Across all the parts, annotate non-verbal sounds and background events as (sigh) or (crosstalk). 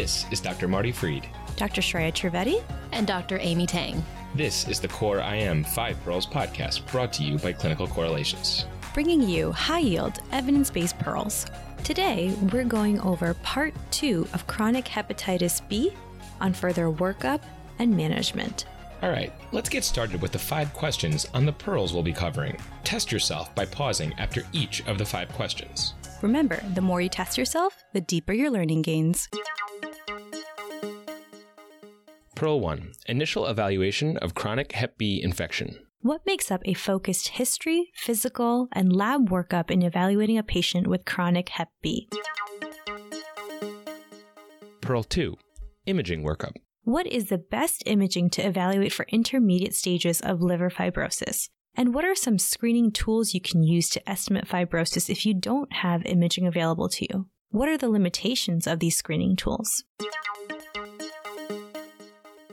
This is Dr. Marty Fried. Dr. Shreya Trivedi. And Dr. Amy Tang. This is the Core IM 5 Pearls podcast brought to you by Clinical Correlations. Bringing you high yield, evidence based pearls. Today, we're going over part two of chronic hepatitis B on further workup and management. All right, let's get started with the five questions on the pearls we'll be covering. Test yourself by pausing after each of the five questions. Remember, the more you test yourself, the deeper your learning gains. Pearl 1 Initial Evaluation of Chronic Hep B Infection. What makes up a focused history, physical, and lab workup in evaluating a patient with chronic Hep B? Pearl 2 Imaging Workup. What is the best imaging to evaluate for intermediate stages of liver fibrosis? And what are some screening tools you can use to estimate fibrosis if you don't have imaging available to you? What are the limitations of these screening tools?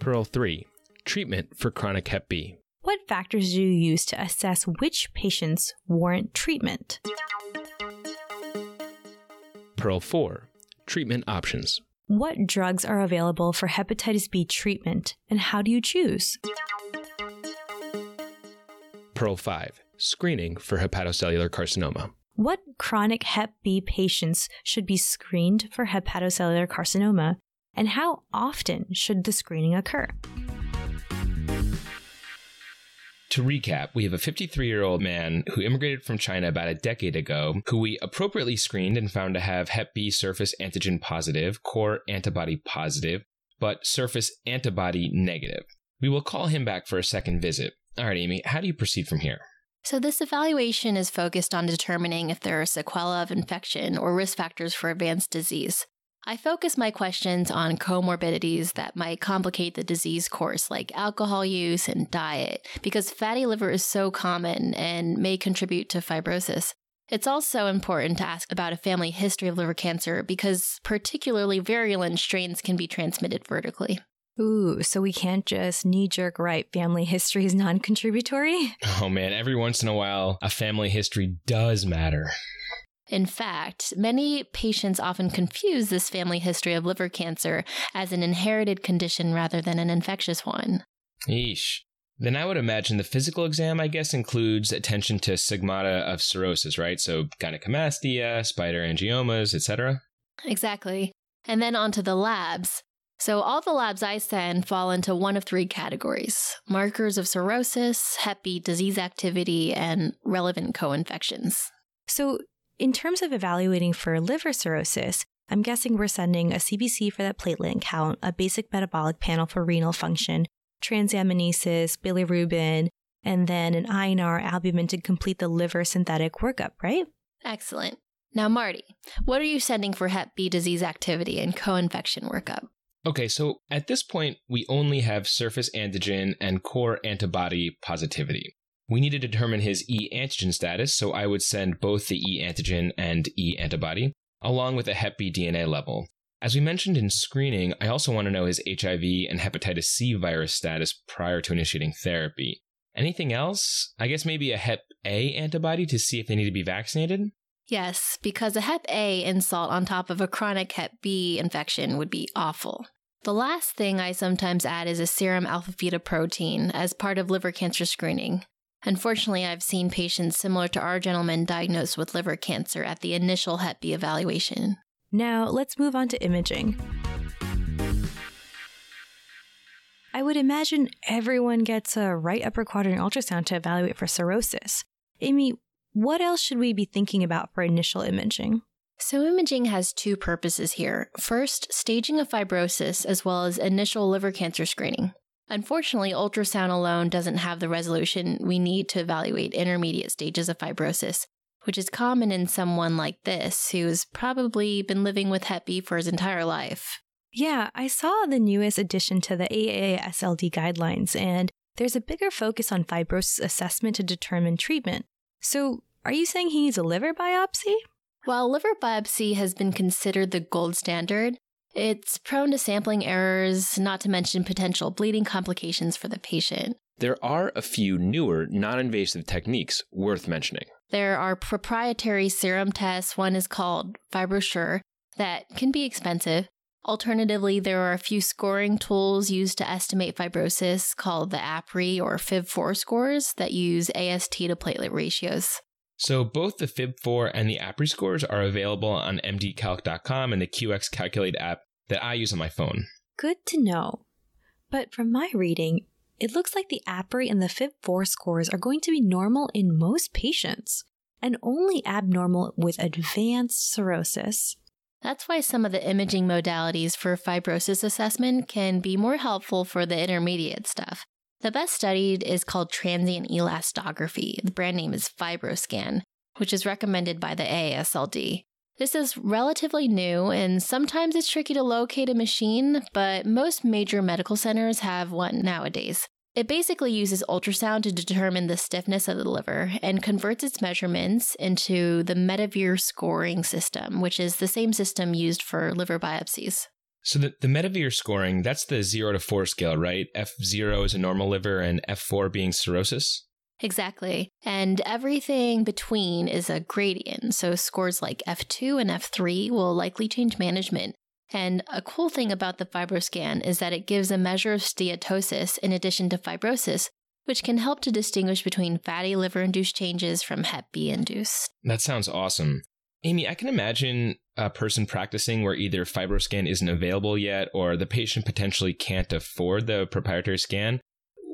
Pearl 3 Treatment for chronic Hep B. What factors do you use to assess which patients warrant treatment? Pearl 4 Treatment Options. What drugs are available for hepatitis B treatment and how do you choose? Pearl 5 Screening for hepatocellular carcinoma. What chronic Hep B patients should be screened for hepatocellular carcinoma and how often should the screening occur? To recap, we have a 53 year old man who immigrated from China about a decade ago, who we appropriately screened and found to have Hep B surface antigen positive, core antibody positive, but surface antibody negative. We will call him back for a second visit. All right, Amy, how do you proceed from here? So, this evaluation is focused on determining if there are sequelae of infection or risk factors for advanced disease. I focus my questions on comorbidities that might complicate the disease course, like alcohol use and diet, because fatty liver is so common and may contribute to fibrosis. It's also important to ask about a family history of liver cancer because particularly virulent strains can be transmitted vertically. Ooh, so we can't just knee jerk right family history is (laughs) non contributory? Oh man, every once in a while, a family history does matter. In fact, many patients often confuse this family history of liver cancer as an inherited condition rather than an infectious one. Yeesh. Then I would imagine the physical exam, I guess, includes attention to stigmata of cirrhosis, right? So gynecomastia, spider angiomas, etc. Exactly. And then onto the labs. So all the labs I send fall into one of three categories markers of cirrhosis, Hep B disease activity, and relevant co infections. So in terms of evaluating for liver cirrhosis, I'm guessing we're sending a CBC for that platelet count, a basic metabolic panel for renal function, transaminases, bilirubin, and then an INR albumin to complete the liver synthetic workup, right? Excellent. Now, Marty, what are you sending for Hep B disease activity and co infection workup? Okay, so at this point, we only have surface antigen and core antibody positivity. We need to determine his E antigen status, so I would send both the E antigen and E antibody, along with a Hep B DNA level. As we mentioned in screening, I also want to know his HIV and hepatitis C virus status prior to initiating therapy. Anything else? I guess maybe a Hep A antibody to see if they need to be vaccinated? Yes, because a Hep A insult on top of a chronic Hep B infection would be awful. The last thing I sometimes add is a serum alpha fetoprotein as part of liver cancer screening. Unfortunately, I've seen patients similar to our gentleman diagnosed with liver cancer at the initial Hep B evaluation. Now, let's move on to imaging. I would imagine everyone gets a right upper quadrant ultrasound to evaluate for cirrhosis. Amy, what else should we be thinking about for initial imaging? So, imaging has two purposes here. First, staging of fibrosis as well as initial liver cancer screening. Unfortunately, ultrasound alone doesn't have the resolution we need to evaluate intermediate stages of fibrosis, which is common in someone like this who's probably been living with Hep B for his entire life. Yeah, I saw the newest addition to the AASLD guidelines, and there's a bigger focus on fibrosis assessment to determine treatment. So, are you saying he needs a liver biopsy? While liver biopsy has been considered the gold standard, it's prone to sampling errors, not to mention potential bleeding complications for the patient. There are a few newer, non invasive techniques worth mentioning. There are proprietary serum tests. One is called FibroSure that can be expensive. Alternatively, there are a few scoring tools used to estimate fibrosis called the APRI or FIB4 scores that use AST to platelet ratios. So both the FIB4 and the APRI scores are available on mdcalc.com and the QX Calculate app that I use on my phone. Good to know. But from my reading, it looks like the APRI and the FIB4 scores are going to be normal in most patients and only abnormal with advanced cirrhosis. That's why some of the imaging modalities for fibrosis assessment can be more helpful for the intermediate stuff. The best studied is called transient elastography. The brand name is FibroScan, which is recommended by the AASLD. This is relatively new, and sometimes it's tricky to locate a machine, but most major medical centers have one nowadays. It basically uses ultrasound to determine the stiffness of the liver and converts its measurements into the METAVIR scoring system, which is the same system used for liver biopsies. So the, the METAVIR scoring, that's the 0 to 4 scale, right? F0 is a normal liver and F4 being cirrhosis? Exactly. And everything between is a gradient. So scores like F2 and F3 will likely change management and a cool thing about the FibroScan is that it gives a measure of steatosis in addition to fibrosis, which can help to distinguish between fatty liver induced changes from Hep B induced. That sounds awesome. Amy, I can imagine a person practicing where either FibroScan isn't available yet or the patient potentially can't afford the proprietary scan.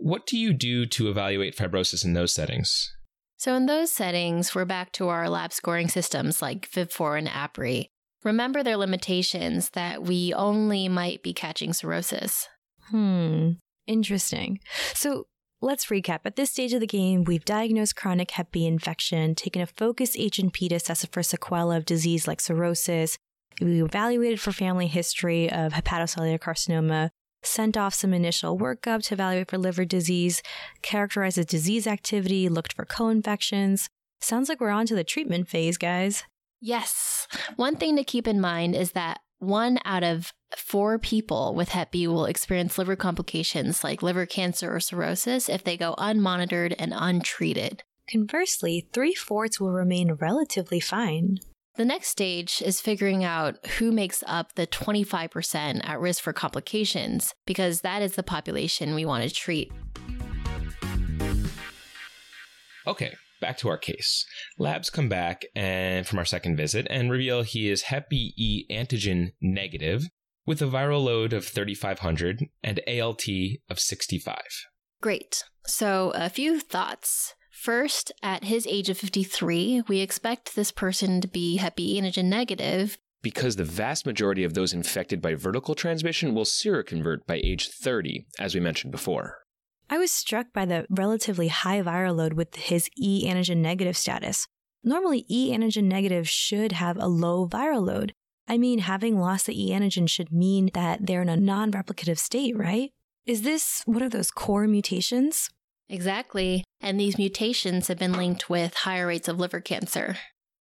What do you do to evaluate fibrosis in those settings? So, in those settings, we're back to our lab scoring systems like FIB4 and APRI remember their limitations that we only might be catching cirrhosis. Hmm, interesting. So let's recap. At this stage of the game, we've diagnosed chronic Hep B infection, taken a focused H&P to assess for sequelae of disease like cirrhosis. We evaluated for family history of hepatocellular carcinoma, sent off some initial workup to evaluate for liver disease, characterized the disease activity, looked for co-infections. Sounds like we're on to the treatment phase, guys. Yes. One thing to keep in mind is that one out of four people with Hep B will experience liver complications like liver cancer or cirrhosis if they go unmonitored and untreated. Conversely, three fourths will remain relatively fine. The next stage is figuring out who makes up the 25% at risk for complications, because that is the population we want to treat. Okay, back to our case. Labs come back and from our second visit and reveal he is Hep B antigen negative with a viral load of 3500 and ALT of 65. Great. So, a few thoughts. First, at his age of 53, we expect this person to be Hep B antigen negative because the vast majority of those infected by vertical transmission will seroconvert by age 30, as we mentioned before. I was struck by the relatively high viral load with his E antigen negative status. Normally, E antigen negative should have a low viral load. I mean, having lost the E antigen should mean that they're in a non replicative state, right? Is this one of those core mutations? Exactly. And these mutations have been linked with higher rates of liver cancer.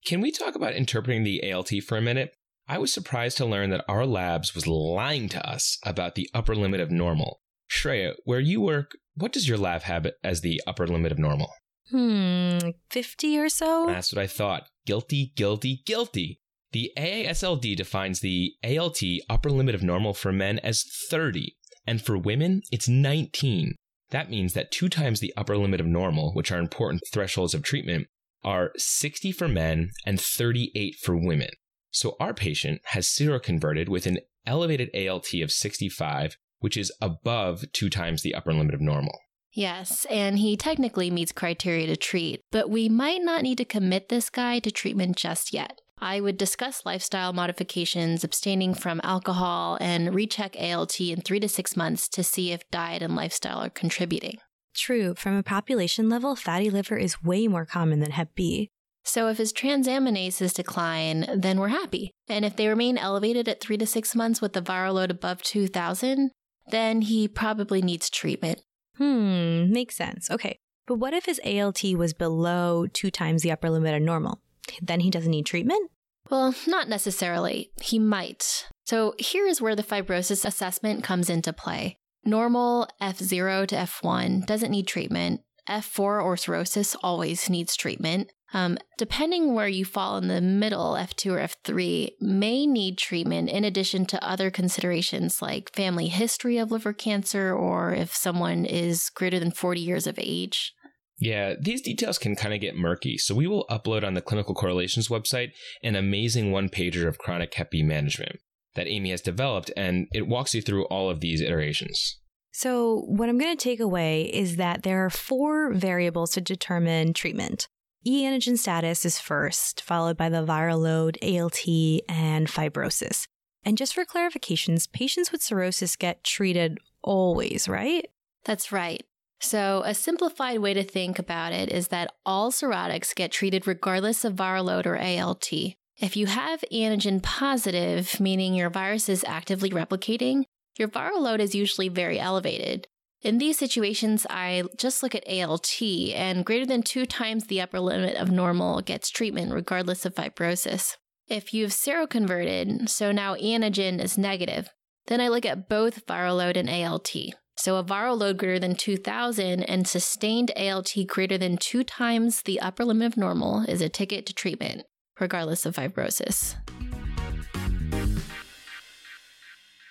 Can we talk about interpreting the ALT for a minute? I was surprised to learn that our labs was lying to us about the upper limit of normal. Shreya, where you work, what does your lab have as the upper limit of normal? Hmm, 50 or so? That's what I thought. Guilty, guilty, guilty. The AASLD defines the ALT upper limit of normal for men as 30, and for women, it's 19. That means that two times the upper limit of normal, which are important thresholds of treatment, are 60 for men and 38 for women. So our patient has seroconverted with an elevated ALT of 65 which is above two times the upper limit of normal. Yes, and he technically meets criteria to treat, but we might not need to commit this guy to treatment just yet. I would discuss lifestyle modifications, abstaining from alcohol, and recheck ALT in three to six months to see if diet and lifestyle are contributing. True, from a population level, fatty liver is way more common than Hep B. So if his transaminases decline, then we're happy. And if they remain elevated at three to six months with the viral load above 2,000, then he probably needs treatment. Hmm, makes sense. Okay. But what if his ALT was below two times the upper limit of normal? Then he doesn't need treatment? Well, not necessarily. He might. So here is where the fibrosis assessment comes into play. Normal F0 to F1 doesn't need treatment. F4 or cirrhosis always needs treatment. Um, depending where you fall in the middle, F2 or F3, may need treatment in addition to other considerations like family history of liver cancer or if someone is greater than 40 years of age. Yeah, these details can kind of get murky, so we will upload on the Clinical Correlations website an amazing one pager of chronic Hep B management that Amy has developed, and it walks you through all of these iterations. So, what I'm going to take away is that there are four variables to determine treatment. E antigen status is first, followed by the viral load, ALT, and fibrosis. And just for clarifications, patients with cirrhosis get treated always, right? That's right. So, a simplified way to think about it is that all cirrhotics get treated regardless of viral load or ALT. If you have antigen positive, meaning your virus is actively replicating, your viral load is usually very elevated. In these situations, I just look at ALT, and greater than two times the upper limit of normal gets treatment regardless of fibrosis. If you've seroconverted, so now antigen is negative, then I look at both viral load and ALT. So a viral load greater than 2000 and sustained ALT greater than two times the upper limit of normal is a ticket to treatment, regardless of fibrosis.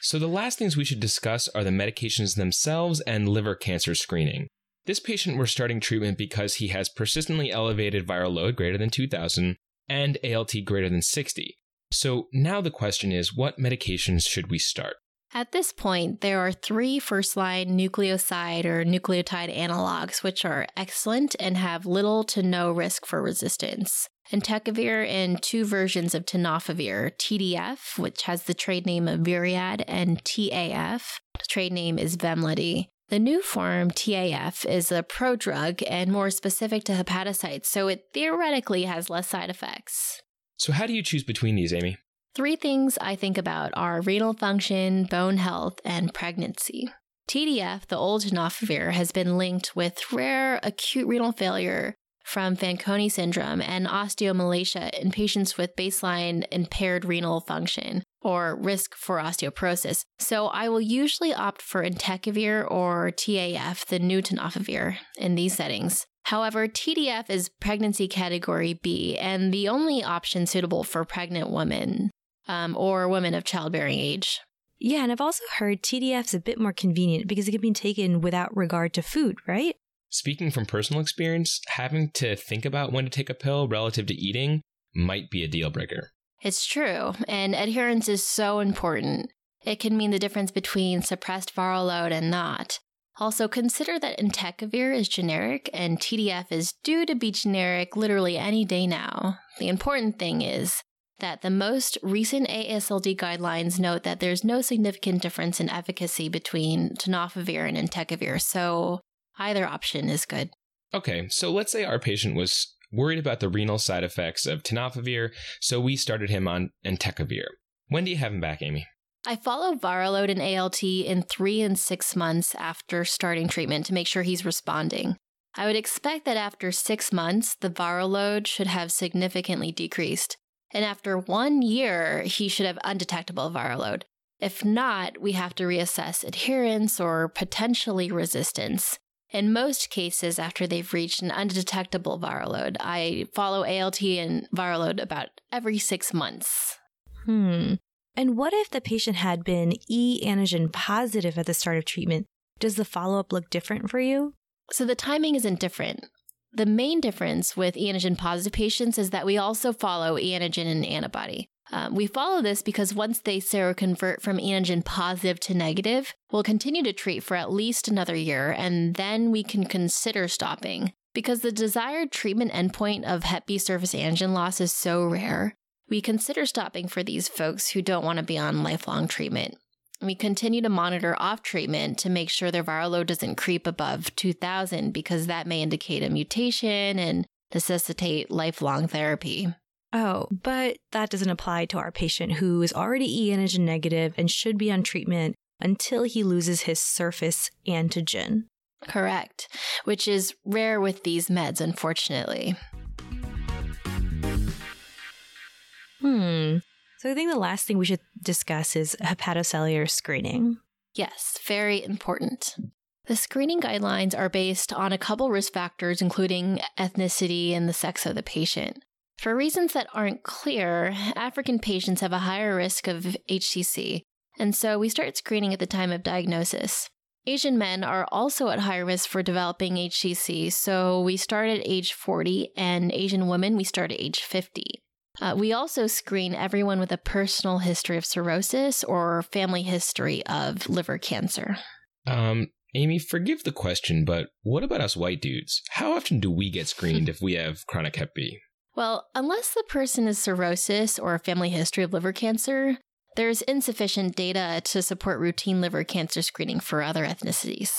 So, the last things we should discuss are the medications themselves and liver cancer screening. This patient we're starting treatment because he has persistently elevated viral load greater than 2000 and ALT greater than 60. So, now the question is what medications should we start? At this point, there are three first line nucleoside or nucleotide analogs, which are excellent and have little to no risk for resistance entecavir and two versions of tenofovir, TDF, which has the trade name of Viread, and TAF. The trade name is Vemlidy. The new form, TAF, is a prodrug and more specific to hepatocytes, so it theoretically has less side effects. So, how do you choose between these, Amy? Three things I think about are renal function, bone health, and pregnancy. TDF, the old tenofovir, has been linked with rare acute renal failure from Fanconi syndrome and osteomalacia in patients with baseline impaired renal function or risk for osteoporosis. So I will usually opt for entecavir or TAF, the new tenofovir, in these settings. However, TDF is pregnancy category B and the only option suitable for pregnant women um, or women of childbearing age. Yeah, and I've also heard TDF is a bit more convenient because it can be taken without regard to food, right? Speaking from personal experience, having to think about when to take a pill relative to eating might be a deal breaker. It's true, and adherence is so important. It can mean the difference between suppressed viral load and not. Also, consider that entecavir is generic and TDF is due to be generic literally any day now. The important thing is that the most recent AASLD guidelines note that there's no significant difference in efficacy between tenofovir and entecavir, so Either option is good. Okay, so let's say our patient was worried about the renal side effects of tenofovir, so we started him on entecavir. When do you have him back, Amy? I follow viral load and ALT in three and six months after starting treatment to make sure he's responding. I would expect that after six months, the viral load should have significantly decreased. And after one year, he should have undetectable viral load. If not, we have to reassess adherence or potentially resistance. In most cases, after they've reached an undetectable viral load, I follow ALT and viral load about every six months. Hmm. And what if the patient had been e antigen positive at the start of treatment? Does the follow up look different for you? So the timing isn't different. The main difference with e antigen positive patients is that we also follow e antigen and antibody. Um, we follow this because once they seroconvert from antigen positive to negative, we'll continue to treat for at least another year, and then we can consider stopping. Because the desired treatment endpoint of Hep B surface antigen loss is so rare, we consider stopping for these folks who don't want to be on lifelong treatment. We continue to monitor off treatment to make sure their viral load doesn't creep above 2000 because that may indicate a mutation and necessitate lifelong therapy. Oh, but that doesn't apply to our patient who is already e antigen negative and should be on treatment until he loses his surface antigen. Correct, which is rare with these meds, unfortunately. Hmm. So I think the last thing we should discuss is hepatocellular screening. Yes, very important. The screening guidelines are based on a couple risk factors, including ethnicity and the sex of the patient. For reasons that aren't clear, African patients have a higher risk of HCC, and so we start screening at the time of diagnosis. Asian men are also at higher risk for developing HCC, so we start at age 40, and Asian women, we start at age 50. Uh, we also screen everyone with a personal history of cirrhosis or family history of liver cancer. Um, Amy, forgive the question, but what about us white dudes? How often do we get screened (laughs) if we have chronic Hep B? Well, unless the person is cirrhosis or a family history of liver cancer, there's insufficient data to support routine liver cancer screening for other ethnicities.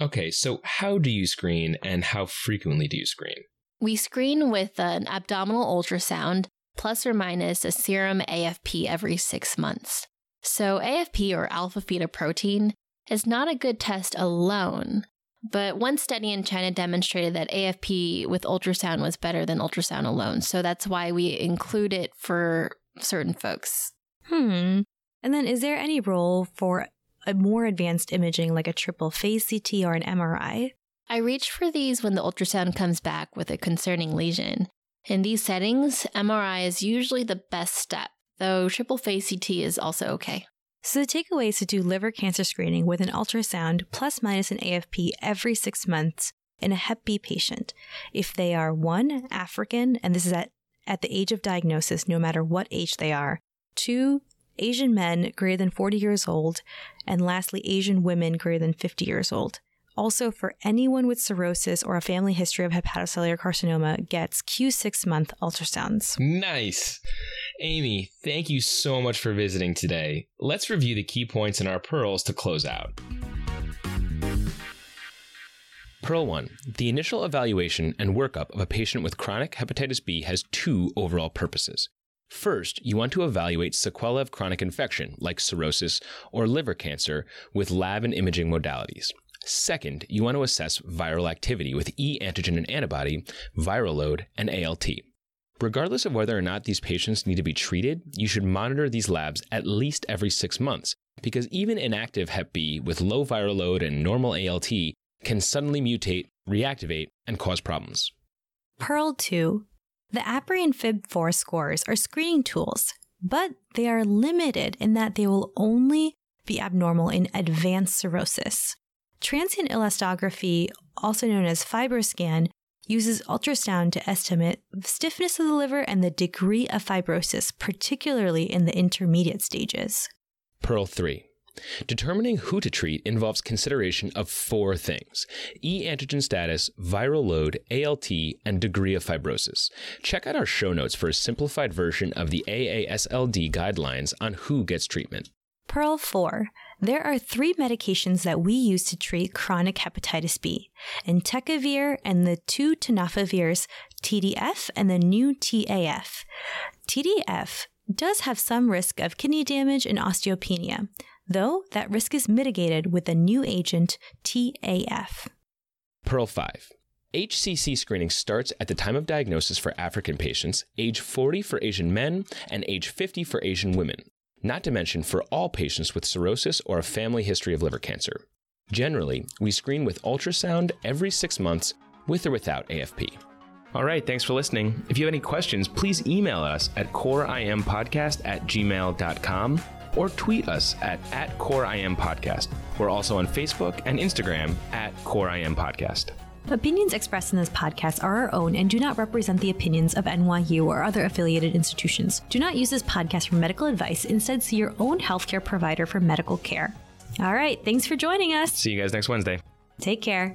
Okay, so how do you screen and how frequently do you screen? We screen with an abdominal ultrasound plus or minus a serum AFP every six months. So, AFP or alpha fetoprotein is not a good test alone, but one study in China demonstrated that AFP with ultrasound was better than ultrasound alone. So that's why we include it for certain folks. Hmm. And then is there any role for a more advanced imaging like a triple phase CT or an MRI? I reach for these when the ultrasound comes back with a concerning lesion. In these settings, MRI is usually the best step, though triple phase CT is also okay. So the takeaway is to do liver cancer screening with an ultrasound plus minus an AFP every six months in a Hep B patient if they are one, African, and this is at, at the age of diagnosis, no matter what age they are, two, Asian men greater than 40 years old, and lastly, Asian women greater than 50 years old. Also, for anyone with cirrhosis or a family history of hepatocellular carcinoma, gets Q6 month ultrasounds. Nice. Amy, thank you so much for visiting today. Let's review the key points in our pearls to close out. Pearl 1. The initial evaluation and workup of a patient with chronic hepatitis B has two overall purposes. First, you want to evaluate sequelae of chronic infection, like cirrhosis or liver cancer, with lab and imaging modalities. Second, you want to assess viral activity with e antigen and antibody, viral load, and ALT. Regardless of whether or not these patients need to be treated, you should monitor these labs at least every six months, because even inactive Hep B with low viral load and normal ALT can suddenly mutate, reactivate, and cause problems. Pearl 2. The APRI and FIB4 scores are screening tools, but they are limited in that they will only be abnormal in advanced cirrhosis. Transient elastography, also known as FibroScan, uses ultrasound to estimate stiffness of the liver and the degree of fibrosis, particularly in the intermediate stages. Pearl 3. Determining who to treat involves consideration of four things e antigen status, viral load, ALT, and degree of fibrosis. Check out our show notes for a simplified version of the AASLD guidelines on who gets treatment. Pearl 4. There are three medications that we use to treat chronic hepatitis B entecavir and the two tenofovirs, TDF and the new TAF. TDF does have some risk of kidney damage and osteopenia, though that risk is mitigated with the new agent TAF. Pearl 5. HCC screening starts at the time of diagnosis for African patients, age 40 for Asian men, and age 50 for Asian women not to mention for all patients with cirrhosis or a family history of liver cancer. Generally, we screen with ultrasound every six months with or without AFP. All right, thanks for listening. If you have any questions, please email us at coreimpodcast at gmail.com or tweet us at, at coreimpodcast. We're also on Facebook and Instagram at coreimpodcast. Opinions expressed in this podcast are our own and do not represent the opinions of NYU or other affiliated institutions. Do not use this podcast for medical advice. Instead, see your own healthcare provider for medical care. All right. Thanks for joining us. See you guys next Wednesday. Take care.